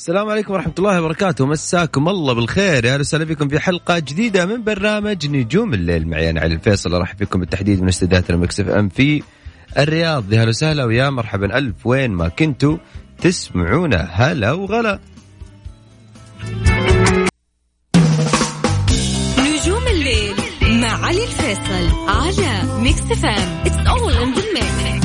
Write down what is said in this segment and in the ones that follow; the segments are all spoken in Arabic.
السلام عليكم ورحمة الله وبركاته. مساكم الله بالخير. يا وسهلا فيكم في حلقة جديدة من برنامج نجوم الليل. معي أنا علي الفيصل. أرحب فيكم بالتحديد من استديوهات ال Mix FM في الرياض. يا هلا وسهلا ويا مرحبا. ألف وين ما كنتوا تسمعونا هلا وغلا. نجوم الليل مع علي الفيصل على Mix FM It's all in the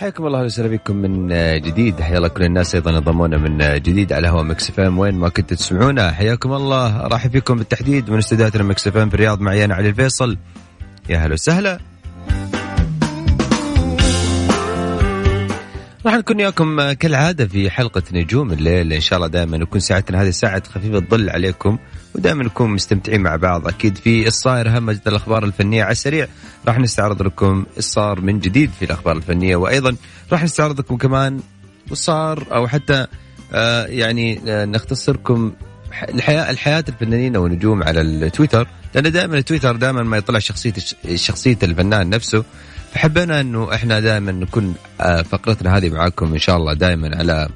حياكم الله وسهلا بكم من جديد. حيا الله كل الناس أيضا انضمونا من جديد على هوا Mix FM. وين ما كنتوا تسمعونا حياكم الله. رحب فيكم بالتحديد من استديوهاتنا Mix FM في الرياض معي أنا علي الفيصل. يا هلا وسهلا. راح نكون وياكم كالعادة في حلقة نجوم الليل. إن شاء الله دائما نكون ساعتنا هذه ساعة خفيفة الظل عليكم. ودائما نكون مستمتعين مع بعض. أكيد في الصاير همجة الأخبار الفنية على السريع. راح نستعرض لكم الصار من جديد في الأخبار الفنية. وأيضا راح نستعرض لكم كمان وصار أو حتى آه يعني آه نختصركم الحياة الحياة الفنانين والنجوم على التويتر. لأن دائما التويتر دائما ما يطلع شخصية شخصية الفنان نفسه. فحبينا إنه إحنا دائما نكون آه فقرتنا هذه معاكم إن شاء الله دائما على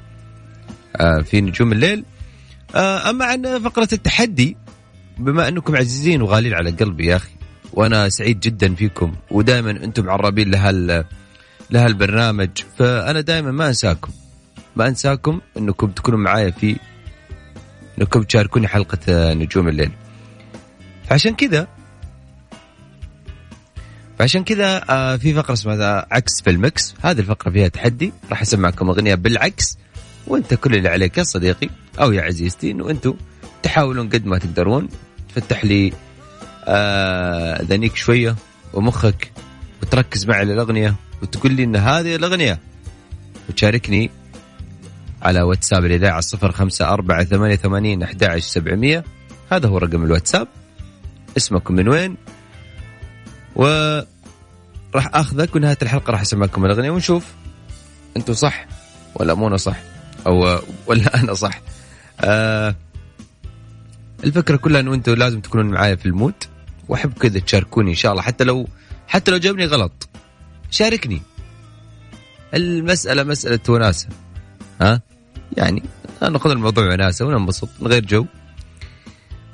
آه في نجوم الليل. أما عن فقرة التحدي بما أنكم عزيزين وغاليين على قلبي يا أخي وأنا سعيد جدا فيكم ودائما أنتم معربين لهال لهالبرنامج فأنا دائما ما أنساكم. ما أنساكم أنكم تكونوا معايا في أنكم تشاركوني حلقة نجوم الليل. فعشان كذا فعشان كذا آه في فقرة اسمها عكس في المكس. هذه الفقرة فيها تحدي راح أسمعكم أغنية بالعكس. وانت كل اللي عليك يا صديقي أو يا عزيزتي إنه أنتم تحاولون قد ما تقدرون. تفتح لي آه ذنيك شوية ومخك وتركز معي للأغنية وتقول لي إن هذه الأغنية. وتشاركني على واتساب الإذاعة صفر خمسة أربعة ثمانية ثمانين أحد سبعمية. هذا هو رقم الواتساب. اسمكم من وين؟ و راح آخذك ونهاية الحلقة راح أسمعكم الأغنية ونشوف أنتم صح ولا مو صح. أو ولا أنا صح. آه الفكرة كلها إنه أنتم لازم تكونون معايا في المود وأحب كذا تشاركوني إن شاء الله. حتى لو حتى لو جابني غلط شاركني. المسألة مسألة وناسة. ها؟ يعني ناخذ الموضوع وناسة وننبسط من غير جو.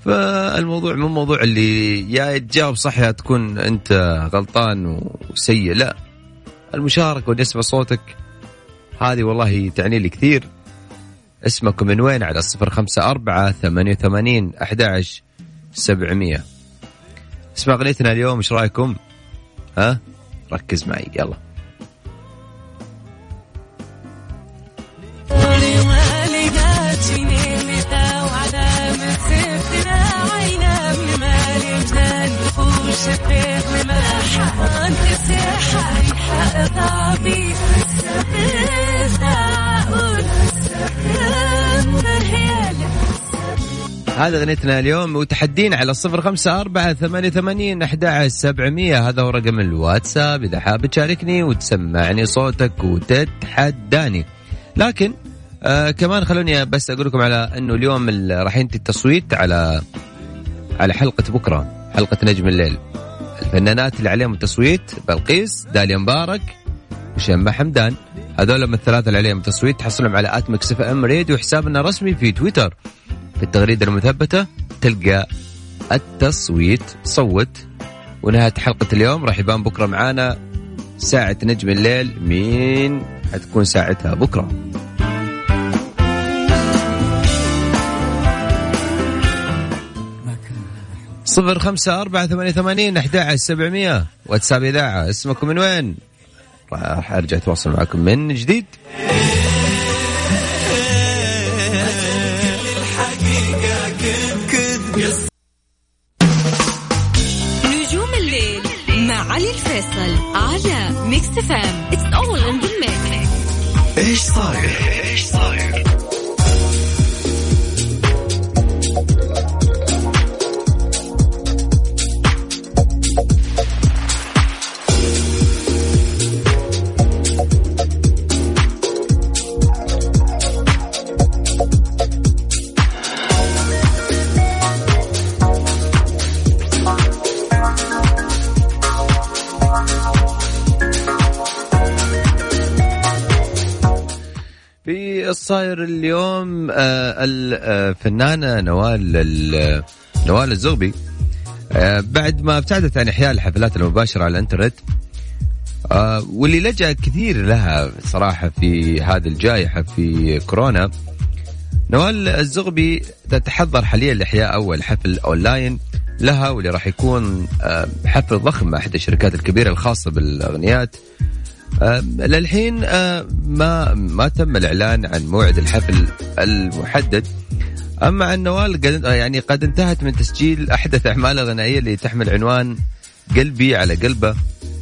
فالموضوع مو موضوع اللي يا تجاوب صح يا تكون أنت غلطان وسيء لا. المشاركة وإني أسمع صوتك هذه والله تعني لي كثير. اسمكم من وين على الصفر خمسة أربعة ثمانية وثمانين أحد سبعمية اسمع أغنيتنا اليوم إيش رايكم ها ركز معي يلا هذا أغنيتنا اليوم وتحدين على الصفر خمسة أربعة ثمانية ثمانين أحد سبعمية. هذا هو رقم الواتساب. إذا حاب تشاركني وتسمعني صوتك وتتحداني. لكن آه كمان خلوني بس أقول لكم على إنه اليوم ال- راح ينتهي التصويت على على حلقة بكرة حلقة نجم الليل. الفنانات اللي عليهم التصويت بلقيس داليا مبارك وشيماء حمدان هذول من الثلاثة اللي عليهم التصويت. تحصلهم على at Mix FM Radio. حسابنا الرسمي في تويتر. في التغريده المثبتة تلقى التصويت. صوت. ونهاية حلقة اليوم راح يبان بكرة معانا ساعة نجم الليل. مين حتكون ساعتها؟ بكرة. صفر خمسة أربعة ثمانية ثمانين أحد سبعمية. واتساب إذاعة. اسمكم من وين؟ راح أرجع أتواصل معكم من جديد. الفيصل على ميكس فام اتس اول ان ذا ميكس؟ إيش صاير؟ الصاير اليوم آه، الفنانة نوال ال- نوال الزغبي. آه، بعد ما ابتعدت عن إحياء الحفلات المباشرة على الإنترنت آه، واللي لجأ كثير لها صراحة في هذه الجائحة في كورونا نوال الزغبي تتحضر حاليا لإحياء أول حفل أونلاين لها واللي راح يكون حفل ضخم مع إحدى الشركات الكبيرة الخاصة بالأغنيات. آه، للحين آه، ما ما تم الإعلان عن موعد الحفل المحدد. أما عن نوال قد آه، يعني قد انتهت من تسجيل أحدث اعمالها الغنائية اللي تحمل عنوان قلبي على قلبه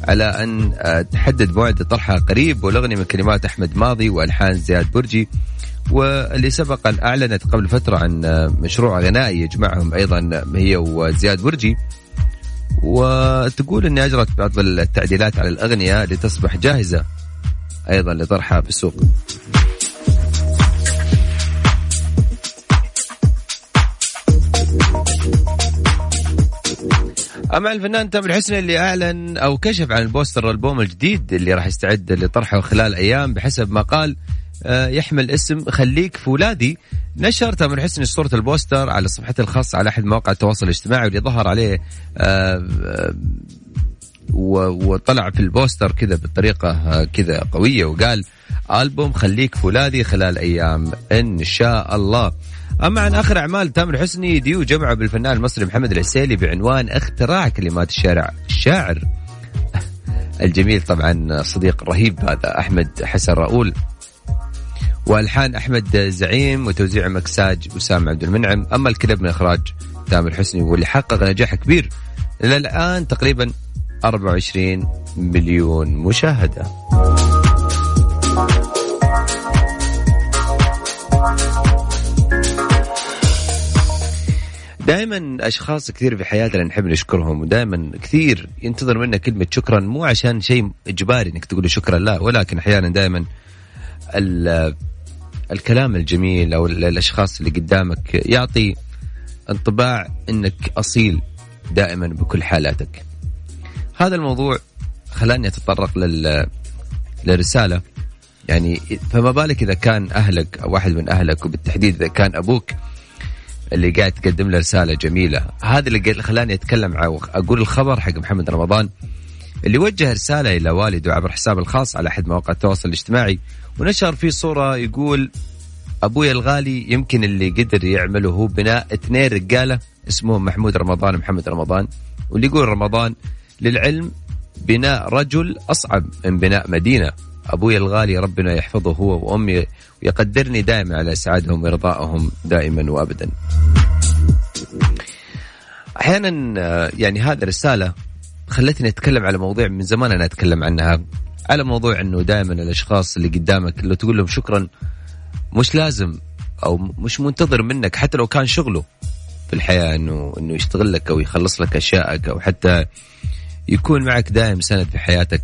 على أن آه، تحدد موعد طرحها قريب. والأغنية من كلمات أحمد ماضي وألحان زياد برجي. واللي سبق أن أعلنت قبل فترة عن آه، مشروع غنائي يجمعهم أيضا هي وزياد برجي. وتقول إني أجرت بعض التعديلات على الأغنية لتصبح جاهزة أيضا لطرحها في السوق. أما الفنان تامر حسني اللي أعلن أو كشف عن البوستر الالبوم الجديد اللي راح يستعد لطرحه خلال أيام بحسب ما قال يحمل اسم خليك فولاذي نشر تامر حسني صورة البوستر على صفحته الخاصة على أحد مواقع التواصل الاجتماعي واللي ظهر عليه آه، آه، وطلع في البوستر كذا بطريقة آه، كذا قوية وقال ألبوم خليك فولاذي خلال أيام إن شاء الله. أما عن آخر أعمال تامر حسني ديو جمعه بالفنان المصري محمد العسيلي بعنوان اختراع كلمات الشارع. الشاعر الجميل طبعا صديق رهيب هذا أحمد حسن راؤول والحان أحمد زعيم وتوزيع مكساج وسام عبد المنعم. أما الكليب من إخراج تامر حسني واللي حقق نجاح كبير. إلى الآن تقريبا 24 مليون مشاهدة. دائما أشخاص كثير في حياتنا نحب نشكرهم ودائما كثير ينتظر منا كلمة شكرا مو عشان شيء إجباري إنك تقول شكرا لا ولكن أحيانا دائما الكلام الجميل أو ال- الأشخاص اللي قدامك يعطي انطباع إنك أصيل دائما بكل حالاتك. هذا الموضوع خلاني أتطرق لل لرسالة. يعني فما بالك إذا كان أهلك أو واحد من أهلك وبالتحديد إذا كان أبوك اللي قاعد تقدم له رسالة جميلة، هذا اللي خلاني أتكلم أقول الخبر حق محمد رمضان. اللي وجه رسالة إلى والده عبر حسابه الخاص على أحد مواقع التواصل الاجتماعي ونشر فيه صورة يقول ابويا الغالي يمكن اللي قدر يعمله هو بناء اثنين رجالة اسمهم محمود رمضان ومحمد رمضان واللي يقول رمضان للعلم بناء رجل أصعب من بناء مدينة ابويا الغالي ربنا يحفظه هو وأمي ويقدرني دائما على اسعادهم ورضائهم دائما وأبدا. أحيانا آه، يعني هذه رسالة خلتني أتكلم على موضوع من زمان أنا أتكلم عنها. على موضوع إنه دائما الأشخاص اللي قدامك لو تقول لهم شكرا مش لازم أو مش منتظر منك حتى لو كان شغله في الحياة إنه إنه يشتغل لك أو يخلص لك اشيائك أو حتى يكون معك دائم سند في حياتك.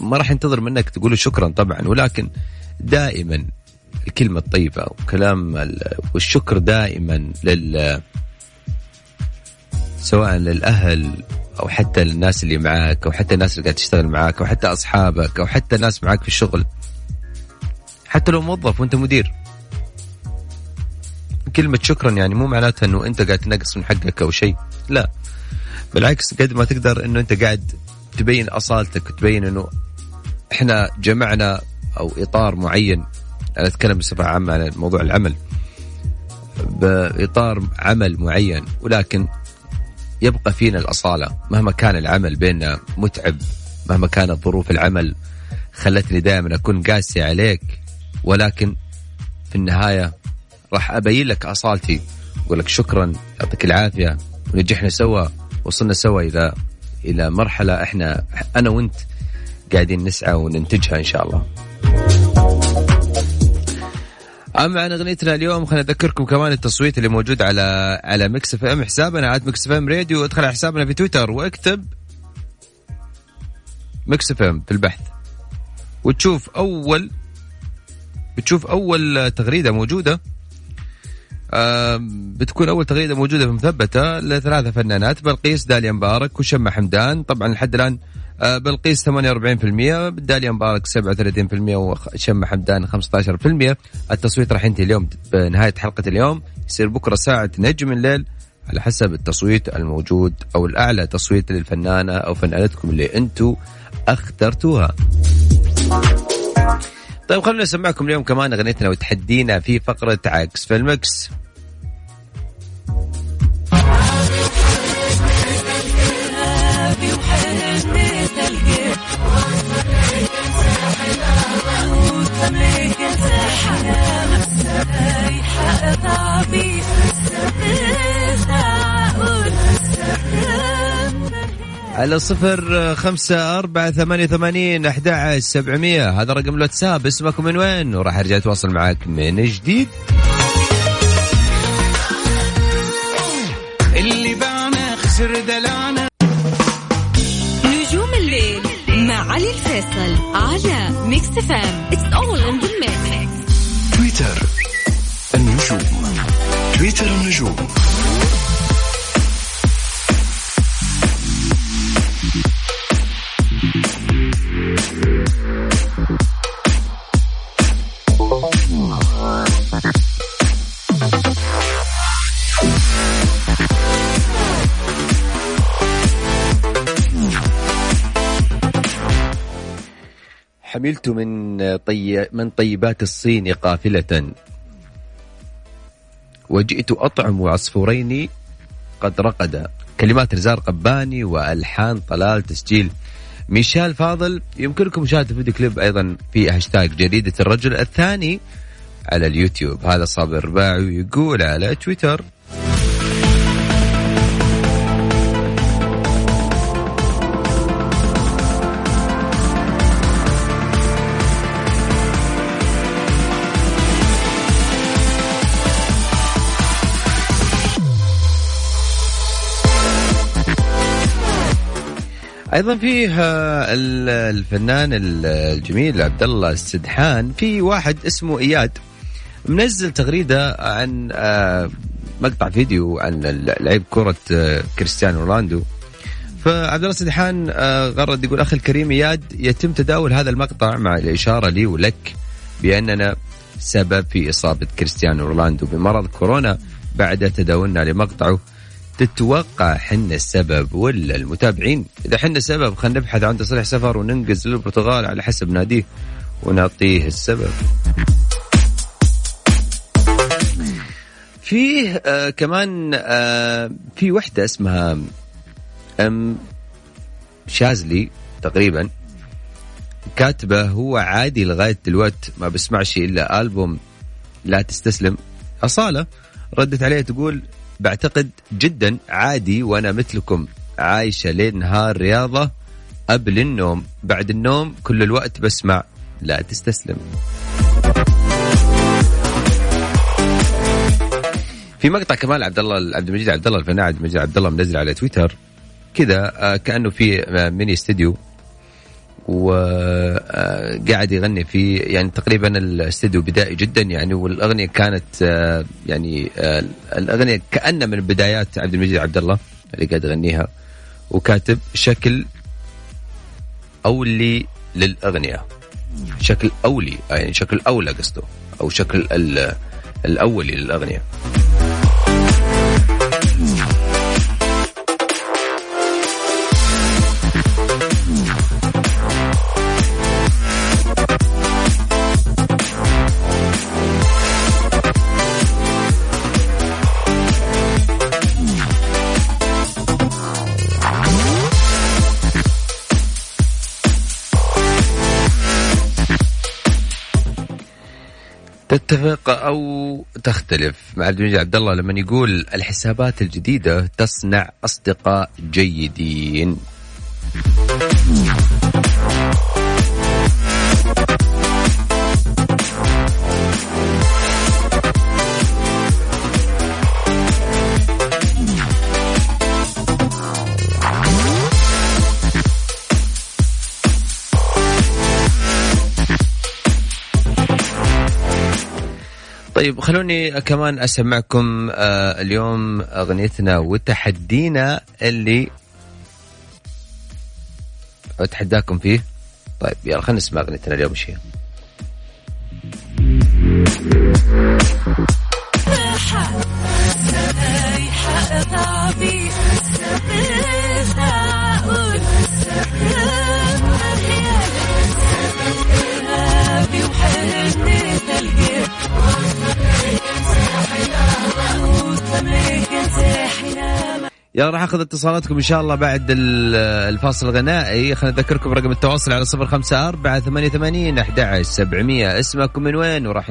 ما راح ينتظر منك تقول له شكرا طبعا ولكن دائما الكلمة الطيبة وكلام ال- والشكر دائما لل سواء للأهل أو حتى للناس اللي معاك أو حتى الناس اللي قاعد تشتغل معاك أو حتى أصحابك أو حتى الناس معاك في الشغل. حتى لو موظف وأنت مدير. كلمة شكرا يعني مو معناتها أنه أنت قاعد تنقص من حقك أو شيء. لا. بالعكس قد ما تقدر أنه أنت قاعد تبين أصالتك وتبين أنه إحنا جمعنا أو إطار معين. أنا أتكلم بصفة عامة عن موضوع العمل. بإطار عمل معين. ولكن يبقى فينا الأصالة. مهما كان العمل بيننا متعب مهما كانت ظروف العمل خلتني دائما أكون قاسي عليك ولكن في النهاية راح أبين لك أصالتي أقول لك شكرا يعطيك العافية ونجحنا سوا وصلنا سوا إلى إلى مرحلة إحنا أنا وأنت قاعدين نسعى وننتجها إن شاء الله. اما عن اغنيتنا اليوم خليني أذكركم كمان التصويت اللي موجود على على Mix FM حسابنا at Mix FM Radio ادخل على حسابنا في تويتر واكتب Mix FM في البحث. وتشوف أول بتشوف أول تغريدة موجودة. بتكون أول تغريدة موجودة مثبتة لثلاثة فنانات بلقيس داليا مبارك وشمه حمدان. طبعا لحد الآن آه، بلقيس 48% داليا مبارك 37% وشمه حمدان 15% التصويت راح ينتهي اليوم بنهاية حلقة اليوم. يصير بكرة ساعه نجم الليل على حسب التصويت الموجود أو الأعلى تصويت للفنانة أو فنانتكم اللي أنتم اخترتوها. طيب خلونا نسمعكم اليوم كمان أغنيتنا وتحدينا في فقرة عكس في المكس. على صفر خمسة أربعة ثمانية ثمانين أحد عشر سبعمية. هذا رقم الواتساب. اسمك من وين؟ وراح أرجع أتواصل معك من جديد. اللي باعنا خسر دلعنا نجوم الليل مع علي الفيصل على Mix FM It's all in the mix تويتر النجوم. تويتر النجوم. حملت من طي من طيبات الصين قافلة. وجئت أطعم عصفورين قد رقدا. كلمات نزار قباني وألحان طلال تسجيل. ميشيل فاضل يمكنكم مشاهدة الفيديو كليب أيضا في هاشتاج جريدة الرجل الثاني على اليوتيوب. هذا صابر الرباعي يقول على تويتر. أيضا فيه آه، ال- الفنان ال- الجميل عبد الله السدحان في واحد اسمه إياد منزل تغريدة عن آه، مقطع فيديو عن لعيب كرة آه، كريستيانو رونالدو. فعبد الله السدحان غرد يقول أخي الكريم إياد يتم تداول هذا المقطع مع الإشارة لي ولك بأننا سبب في إصابة كريستيانو رونالدو بمرض كورونا بعد تداولنا لمقطعه تتوقع حنا السبب ولا المتابعين؟ إذا حنا السبب خلينا نبحث عن تصريح سفر وننقز للبرتغال على حسب ناديه ونعطيه السبب. فيه آه كمان آه في وحدة اسمها أم شازلي تقريبا كاتبة هو عادي لغاية دلوقتي ما بسمعش إلا ألبوم لا تستسلم. أصالة ردت عليه تقول بعتقد جدا عادي وأنا مثلكم. عايشة ليل نهار رياضة قبل النوم بعد النوم كل الوقت بسمع. لا تستسلم. في مقطع كمان عبد الله عبد المجيد عبد الله الفنان عبد المجيد عبد الله منزل على تويتر. كذا آه، كأنه في آه، ميني استديو وقاعد يغني في يعني تقريبا الاستديو بدائي جدا يعني والأغنية كانت آه، يعني آه، الأغنية كانها من بدايات عبد المجيد عبد الله اللي قاعد يغنيها وكاتب شكل أولي للأغنية. شكل أولي يعني شكل أولى قصده أو شكل ال- الأولي للأغنية. تتفق أو تختلف. مع عبد المجيد عبد الله لما يقول الحسابات الجديدة تصنع أصدقاء جيدين. طيب خلوني كمان أسمعكم آه اليوم أغنيتنا وتحدينا اللي أتحداكم فيه. طيب يلا خلينا نسمع أغنيتنا اليوم إيش هي يلا راح أخذ اتصالاتكم إن شاء الله بعد ال- الفاصل الغنائي. خلينا نذكركم رقم التواصل على صفر خمسة أربعة ثمانية ثمانين أحد عشر سبعمية. اسمكم من وين وراح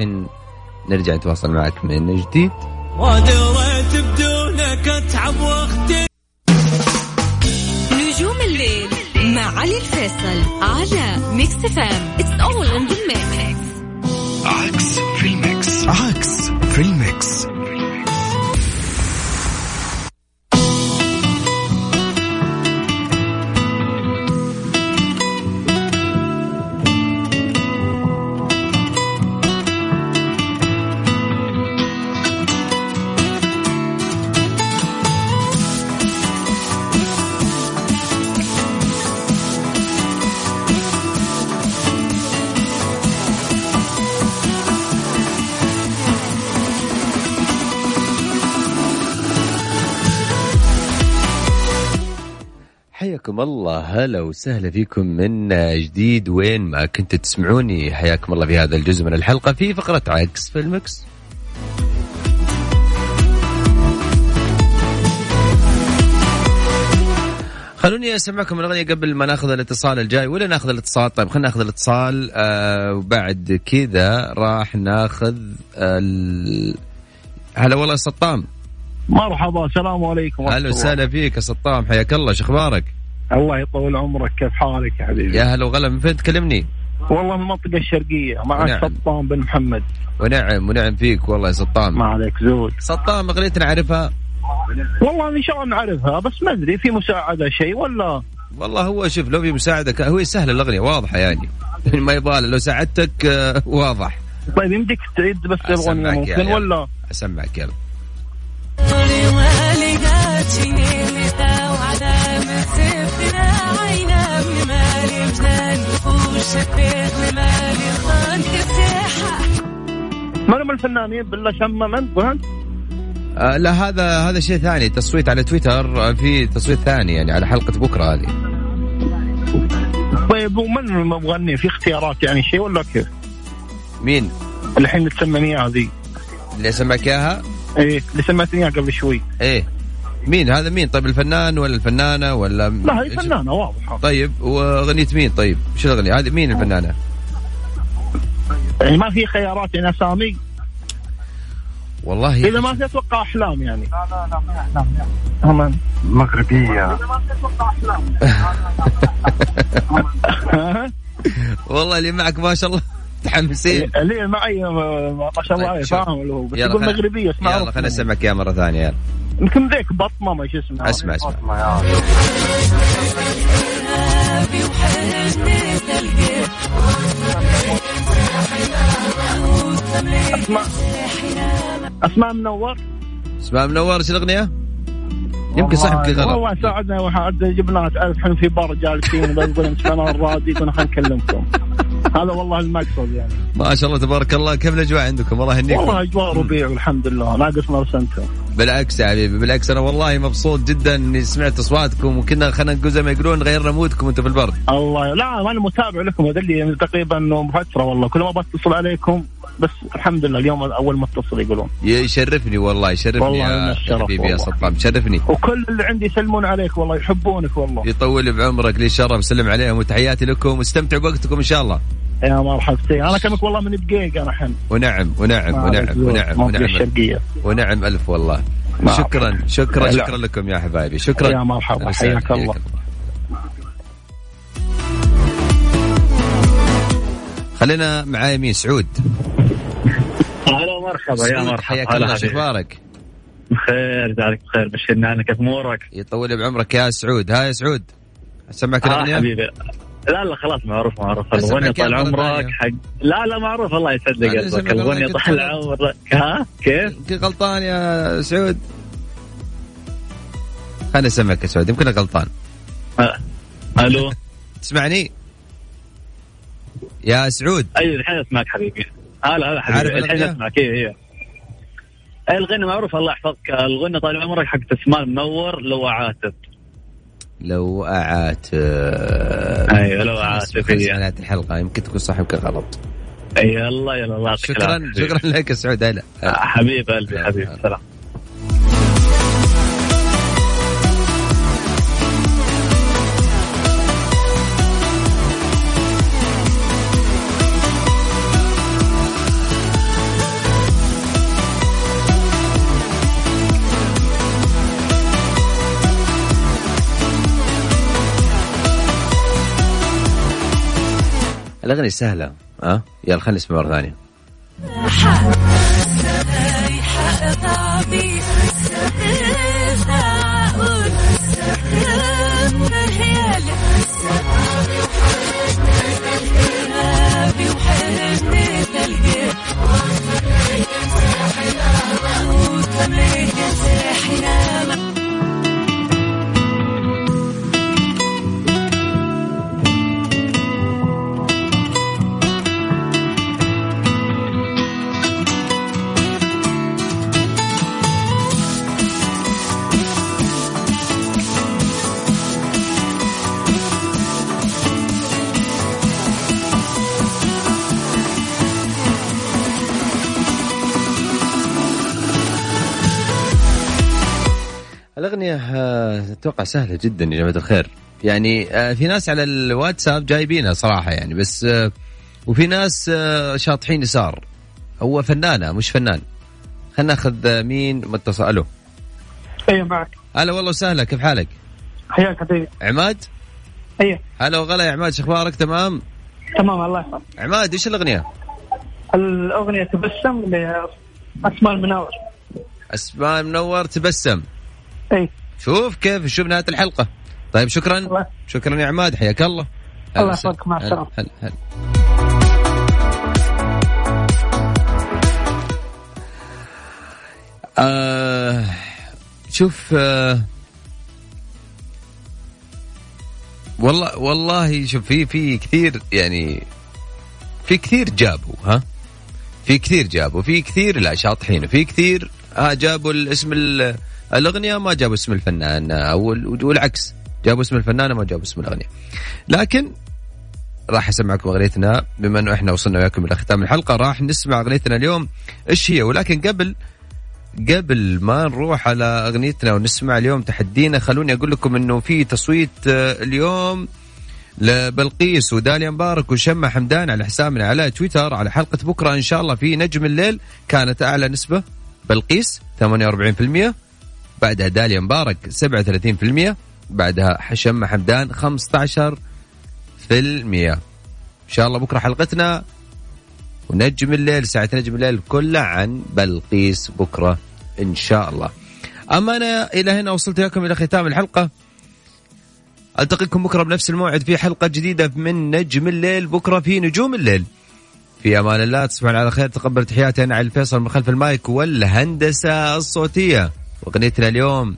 نرجع نتواصل معك من جديد. ودريت بدونك أتعب وأختي. نجوم الليل مع علي الفيصل على ميكس فام اتس اول ان ذا ميكس عكس في الميكس. عكس في الميكس. حياكم الله. هلا وسهلا فيكم من جديد. وين ما كنتوا تسمعوني حياكم الله في هذا الجزء من الحلقة في فقرة عكس في المكس. خلوني أسمعكم الأغنية قبل ما ناخذ الاتصال الجاي. ولا ناخذ الاتصال؟ طيب خلينا ناخذ الاتصال. آه وبعد كذا راح ناخذ ال... هلا والله سطام. مرحبا السلام عليكم ورحمة هلا الله. وسهلا فيك يا سطام. حياك الله شو أخبارك؟ الله يطول عمرك كيف حالك يا حبيبي؟ يا هلا وغلا من فين تكلمني؟ والله من المنطقة الشرقية معك نعم. سطام بن محمد. ونعم ونعم فيك والله يا سطام ما عليك زود. سطام اغنية نعرفها؟ والله إن شاء الله نعرفها بس ما أدري في مساعدة شيء ولا؟ والله هو شوف لو في مساعدة ك- هو سهلة الأغنية واضحة يعني. ما يبغى لو ساعدتك آه، واضح. طيب يمديك تعيد بس يا ممكن يا. ولا؟ أسمعك يلا. من هم الفنانين بالله شمة من؟ فهمت؟ آه لا هذا هذا شيء ثاني تصويت على تويتر آه، في تصويت ثاني يعني على حلقة بكرة هذه. طيب ومن المغني؟ في اختيارات يعني شيء ولا كيف؟ مين؟ الحين تسمعني اياها ذي اللي سمعك إياها؟ إيه اللي سمعتني إياها قبل شوي. إيه. مين؟ هذا مين؟ طيب الفنان ولا الفنانة ولا لا هي فنانة واضحة طيب وأغنية مين؟ طيب شو الأغنية؟ هذه مين الفنانة؟ يعني ما في خيارات يعني أسامي؟ والله إذا ما في أتوقع أحلام يعني. لا لا لا ما أحلام مغربية. والله اللي معك ما شاء الله. متحمسين اللي معي؟ ما شاء الله طيب،. فاهم اللي هو بس يقول مغربية اسمع يلا خليني اسمعك إياها مرة ثانية يلا. يمكن ذيك بطمة ما شو اسمها. اسمع اسمع. اسماء منور. أسماء منور إيش الأغنية؟ يمكن صح يمكن غلط والله ساعدنا واحد جبنا تعرف إحنا في بار جالسين بنقول نسمعنا الراديو كنا خلينا نكلمكم. هذا والله المقصد يعني. ما شاء الله تبارك الله. كيف الأجواء عندكم؟ الله يهنيكم والله أجواء ربيع والحمد لله. ناقصنا رسنتم بالعكس يا حبيبي بالعكس أنا والله مبسوط جدا إني سمعت أصواتكم وكنا خلينا نقول زي ما يقولون غيرنا مودكم وأنتم في البرد الله لا أنا متابع لكم. هذا اللي تقريبا فترة والله. كل ما بتصل عليكم بس الحمد لله اليوم أول ما اتصل يقولون. يشرفني والله يشرفني والله يا حبيبي يا والله. سطام. يشرفني وكل اللي عندي يسلمون عليك والله يحبونك والله. يطول بعمرك لي شرف. سلم عليهم وتحياتي لكم. واستمتعوا بوقتكم إن شاء الله. يا مرحبتين. أنا كلمك والله من دقيقه حن ونعم ونعم ونعم ونعم ونعم. الشرقية. ونعم ألف والله. شكرا شكرا لا. شكرا لكم يا حبايبي. شكرا. يا مرحبا، حياك الله. خلينا مع يمين سعود. هلا مرحبا يا مرحبا. حياك الله شو. أخبارك؟ بخير جعلك بخير. بشرنا عنك كيف أمورك؟ يطول بعمرك يا سعود. ها يا سعود. أسمعك الأغنية؟ حبيبي. لا لا خلاص معروف معروف. أسمعك طال عمرك ثانية. حق لا لا معروف الله يسعد لي قلبك والله طال عمرك. ها؟ كيف؟ يمكن غلطان يا سعود؟ خليني أسمعك يا سعود يمكن غلطان. آه. ألو؟ تسمعني؟ يا سعود. أيوه الحين أسمعك حبيبي. هلا هلا حبيبي. الحين؟ أسمعك. هي هي أي الغنى معروف الله يحفظك. الغنى طال عمرك حق أسماء منور لو عاتب لو أعاتب أيوة، لو أعاتب، خلص هي. نهاية الحلقة يمكن تكون يمكن غلط اي يلا يلا الله يعطيك شكرا العافية. شكرا لك يا سعود هلا آه، حبيب قلبي هلا. حبيبي سلام الأغنية سهلة ها؟ يلا خلينا نسمع مرة ثانية الأغنية آه، أتوقع سهلة جدا يا جماعة الخير. يعني آه، في ناس على الواتساب جايبينها صراحة يعني بس آه، وفي ناس شاطحين يسار. هو فنانة مش فنان. خلينا ناخذ مين متصل؟ ألو. أيوه معك. هلا والله وسهلا كيف حالك؟ حياك حبيبي. عماد؟ أيوه. هلا وغلا يا عماد شو أخبارك تمام؟ تمام الله يحفظك. عماد إيش الأغنية؟ الأغنية تبسم لاسماء المناور. أسماء منور تبسم. إي. شوف كيف نشوف نهاية الحلقة. طيب شكرا. الله. شكرا يا عماد حياك الله. الله. يحفظك، مع هلا آه شوف آه والله والله شوف في في كثير يعني في كثير جابوا ها؟ في كثير جابوا في كثير لا شاطحين وفي كثير ها جابوا الاسم ال- الأغنية ما جابوا اسم الفنان والعكس جابوا اسم الفنانه ما جابوا اسم الأغنية. لكن راح أسمعكم أغنيتنا بما إنه إحنا وصلنا وياكم إلى ختام الحلقة راح نسمع أغنيتنا اليوم. إيش هي؟ ولكن قبل قبل ما نروح على أغنيتنا ونسمع اليوم تحدينا خلوني أقول لكم إنه في تصويت آه، اليوم لبلقيس وداليا مبارك وشمة حمدان على حسابنا على تويتر على حلقة بكرة إن شاء الله في نجم الليل. كانت أعلى نسبة بلقيس 48% بعدها داليا مبارك 37% بعدها شمة حمدان 15% إن شاء الله بكرة حلقتنا ونجم الليل ساعة نجم الليل كلها عن بلقيس بكرة إن شاء الله. أما أنا إلى هنا وصلت لكم إلى ختام الحلقة. ألتقيكم بكرة بنفس الموعد في حلقة جديدة من نجم الليل بكرة في نجوم الليل. في أمان الله تصبحون على خير تقبل تحياتي أنا علي الفيصل من خلف المايك والهندسة الصوتية. واغنيتنا اليوم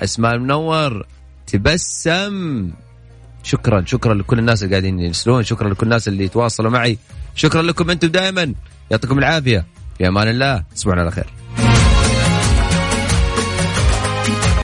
أسماء المنور تبسم. شكرا شكرا لكل الناس اللي قاعدين يرسلون شكرا لكل الناس اللي يتواصلوا معي. شكرا لكم أنتم دائما. يعطيكم العافية. في أمان الله. تصبحون على خير.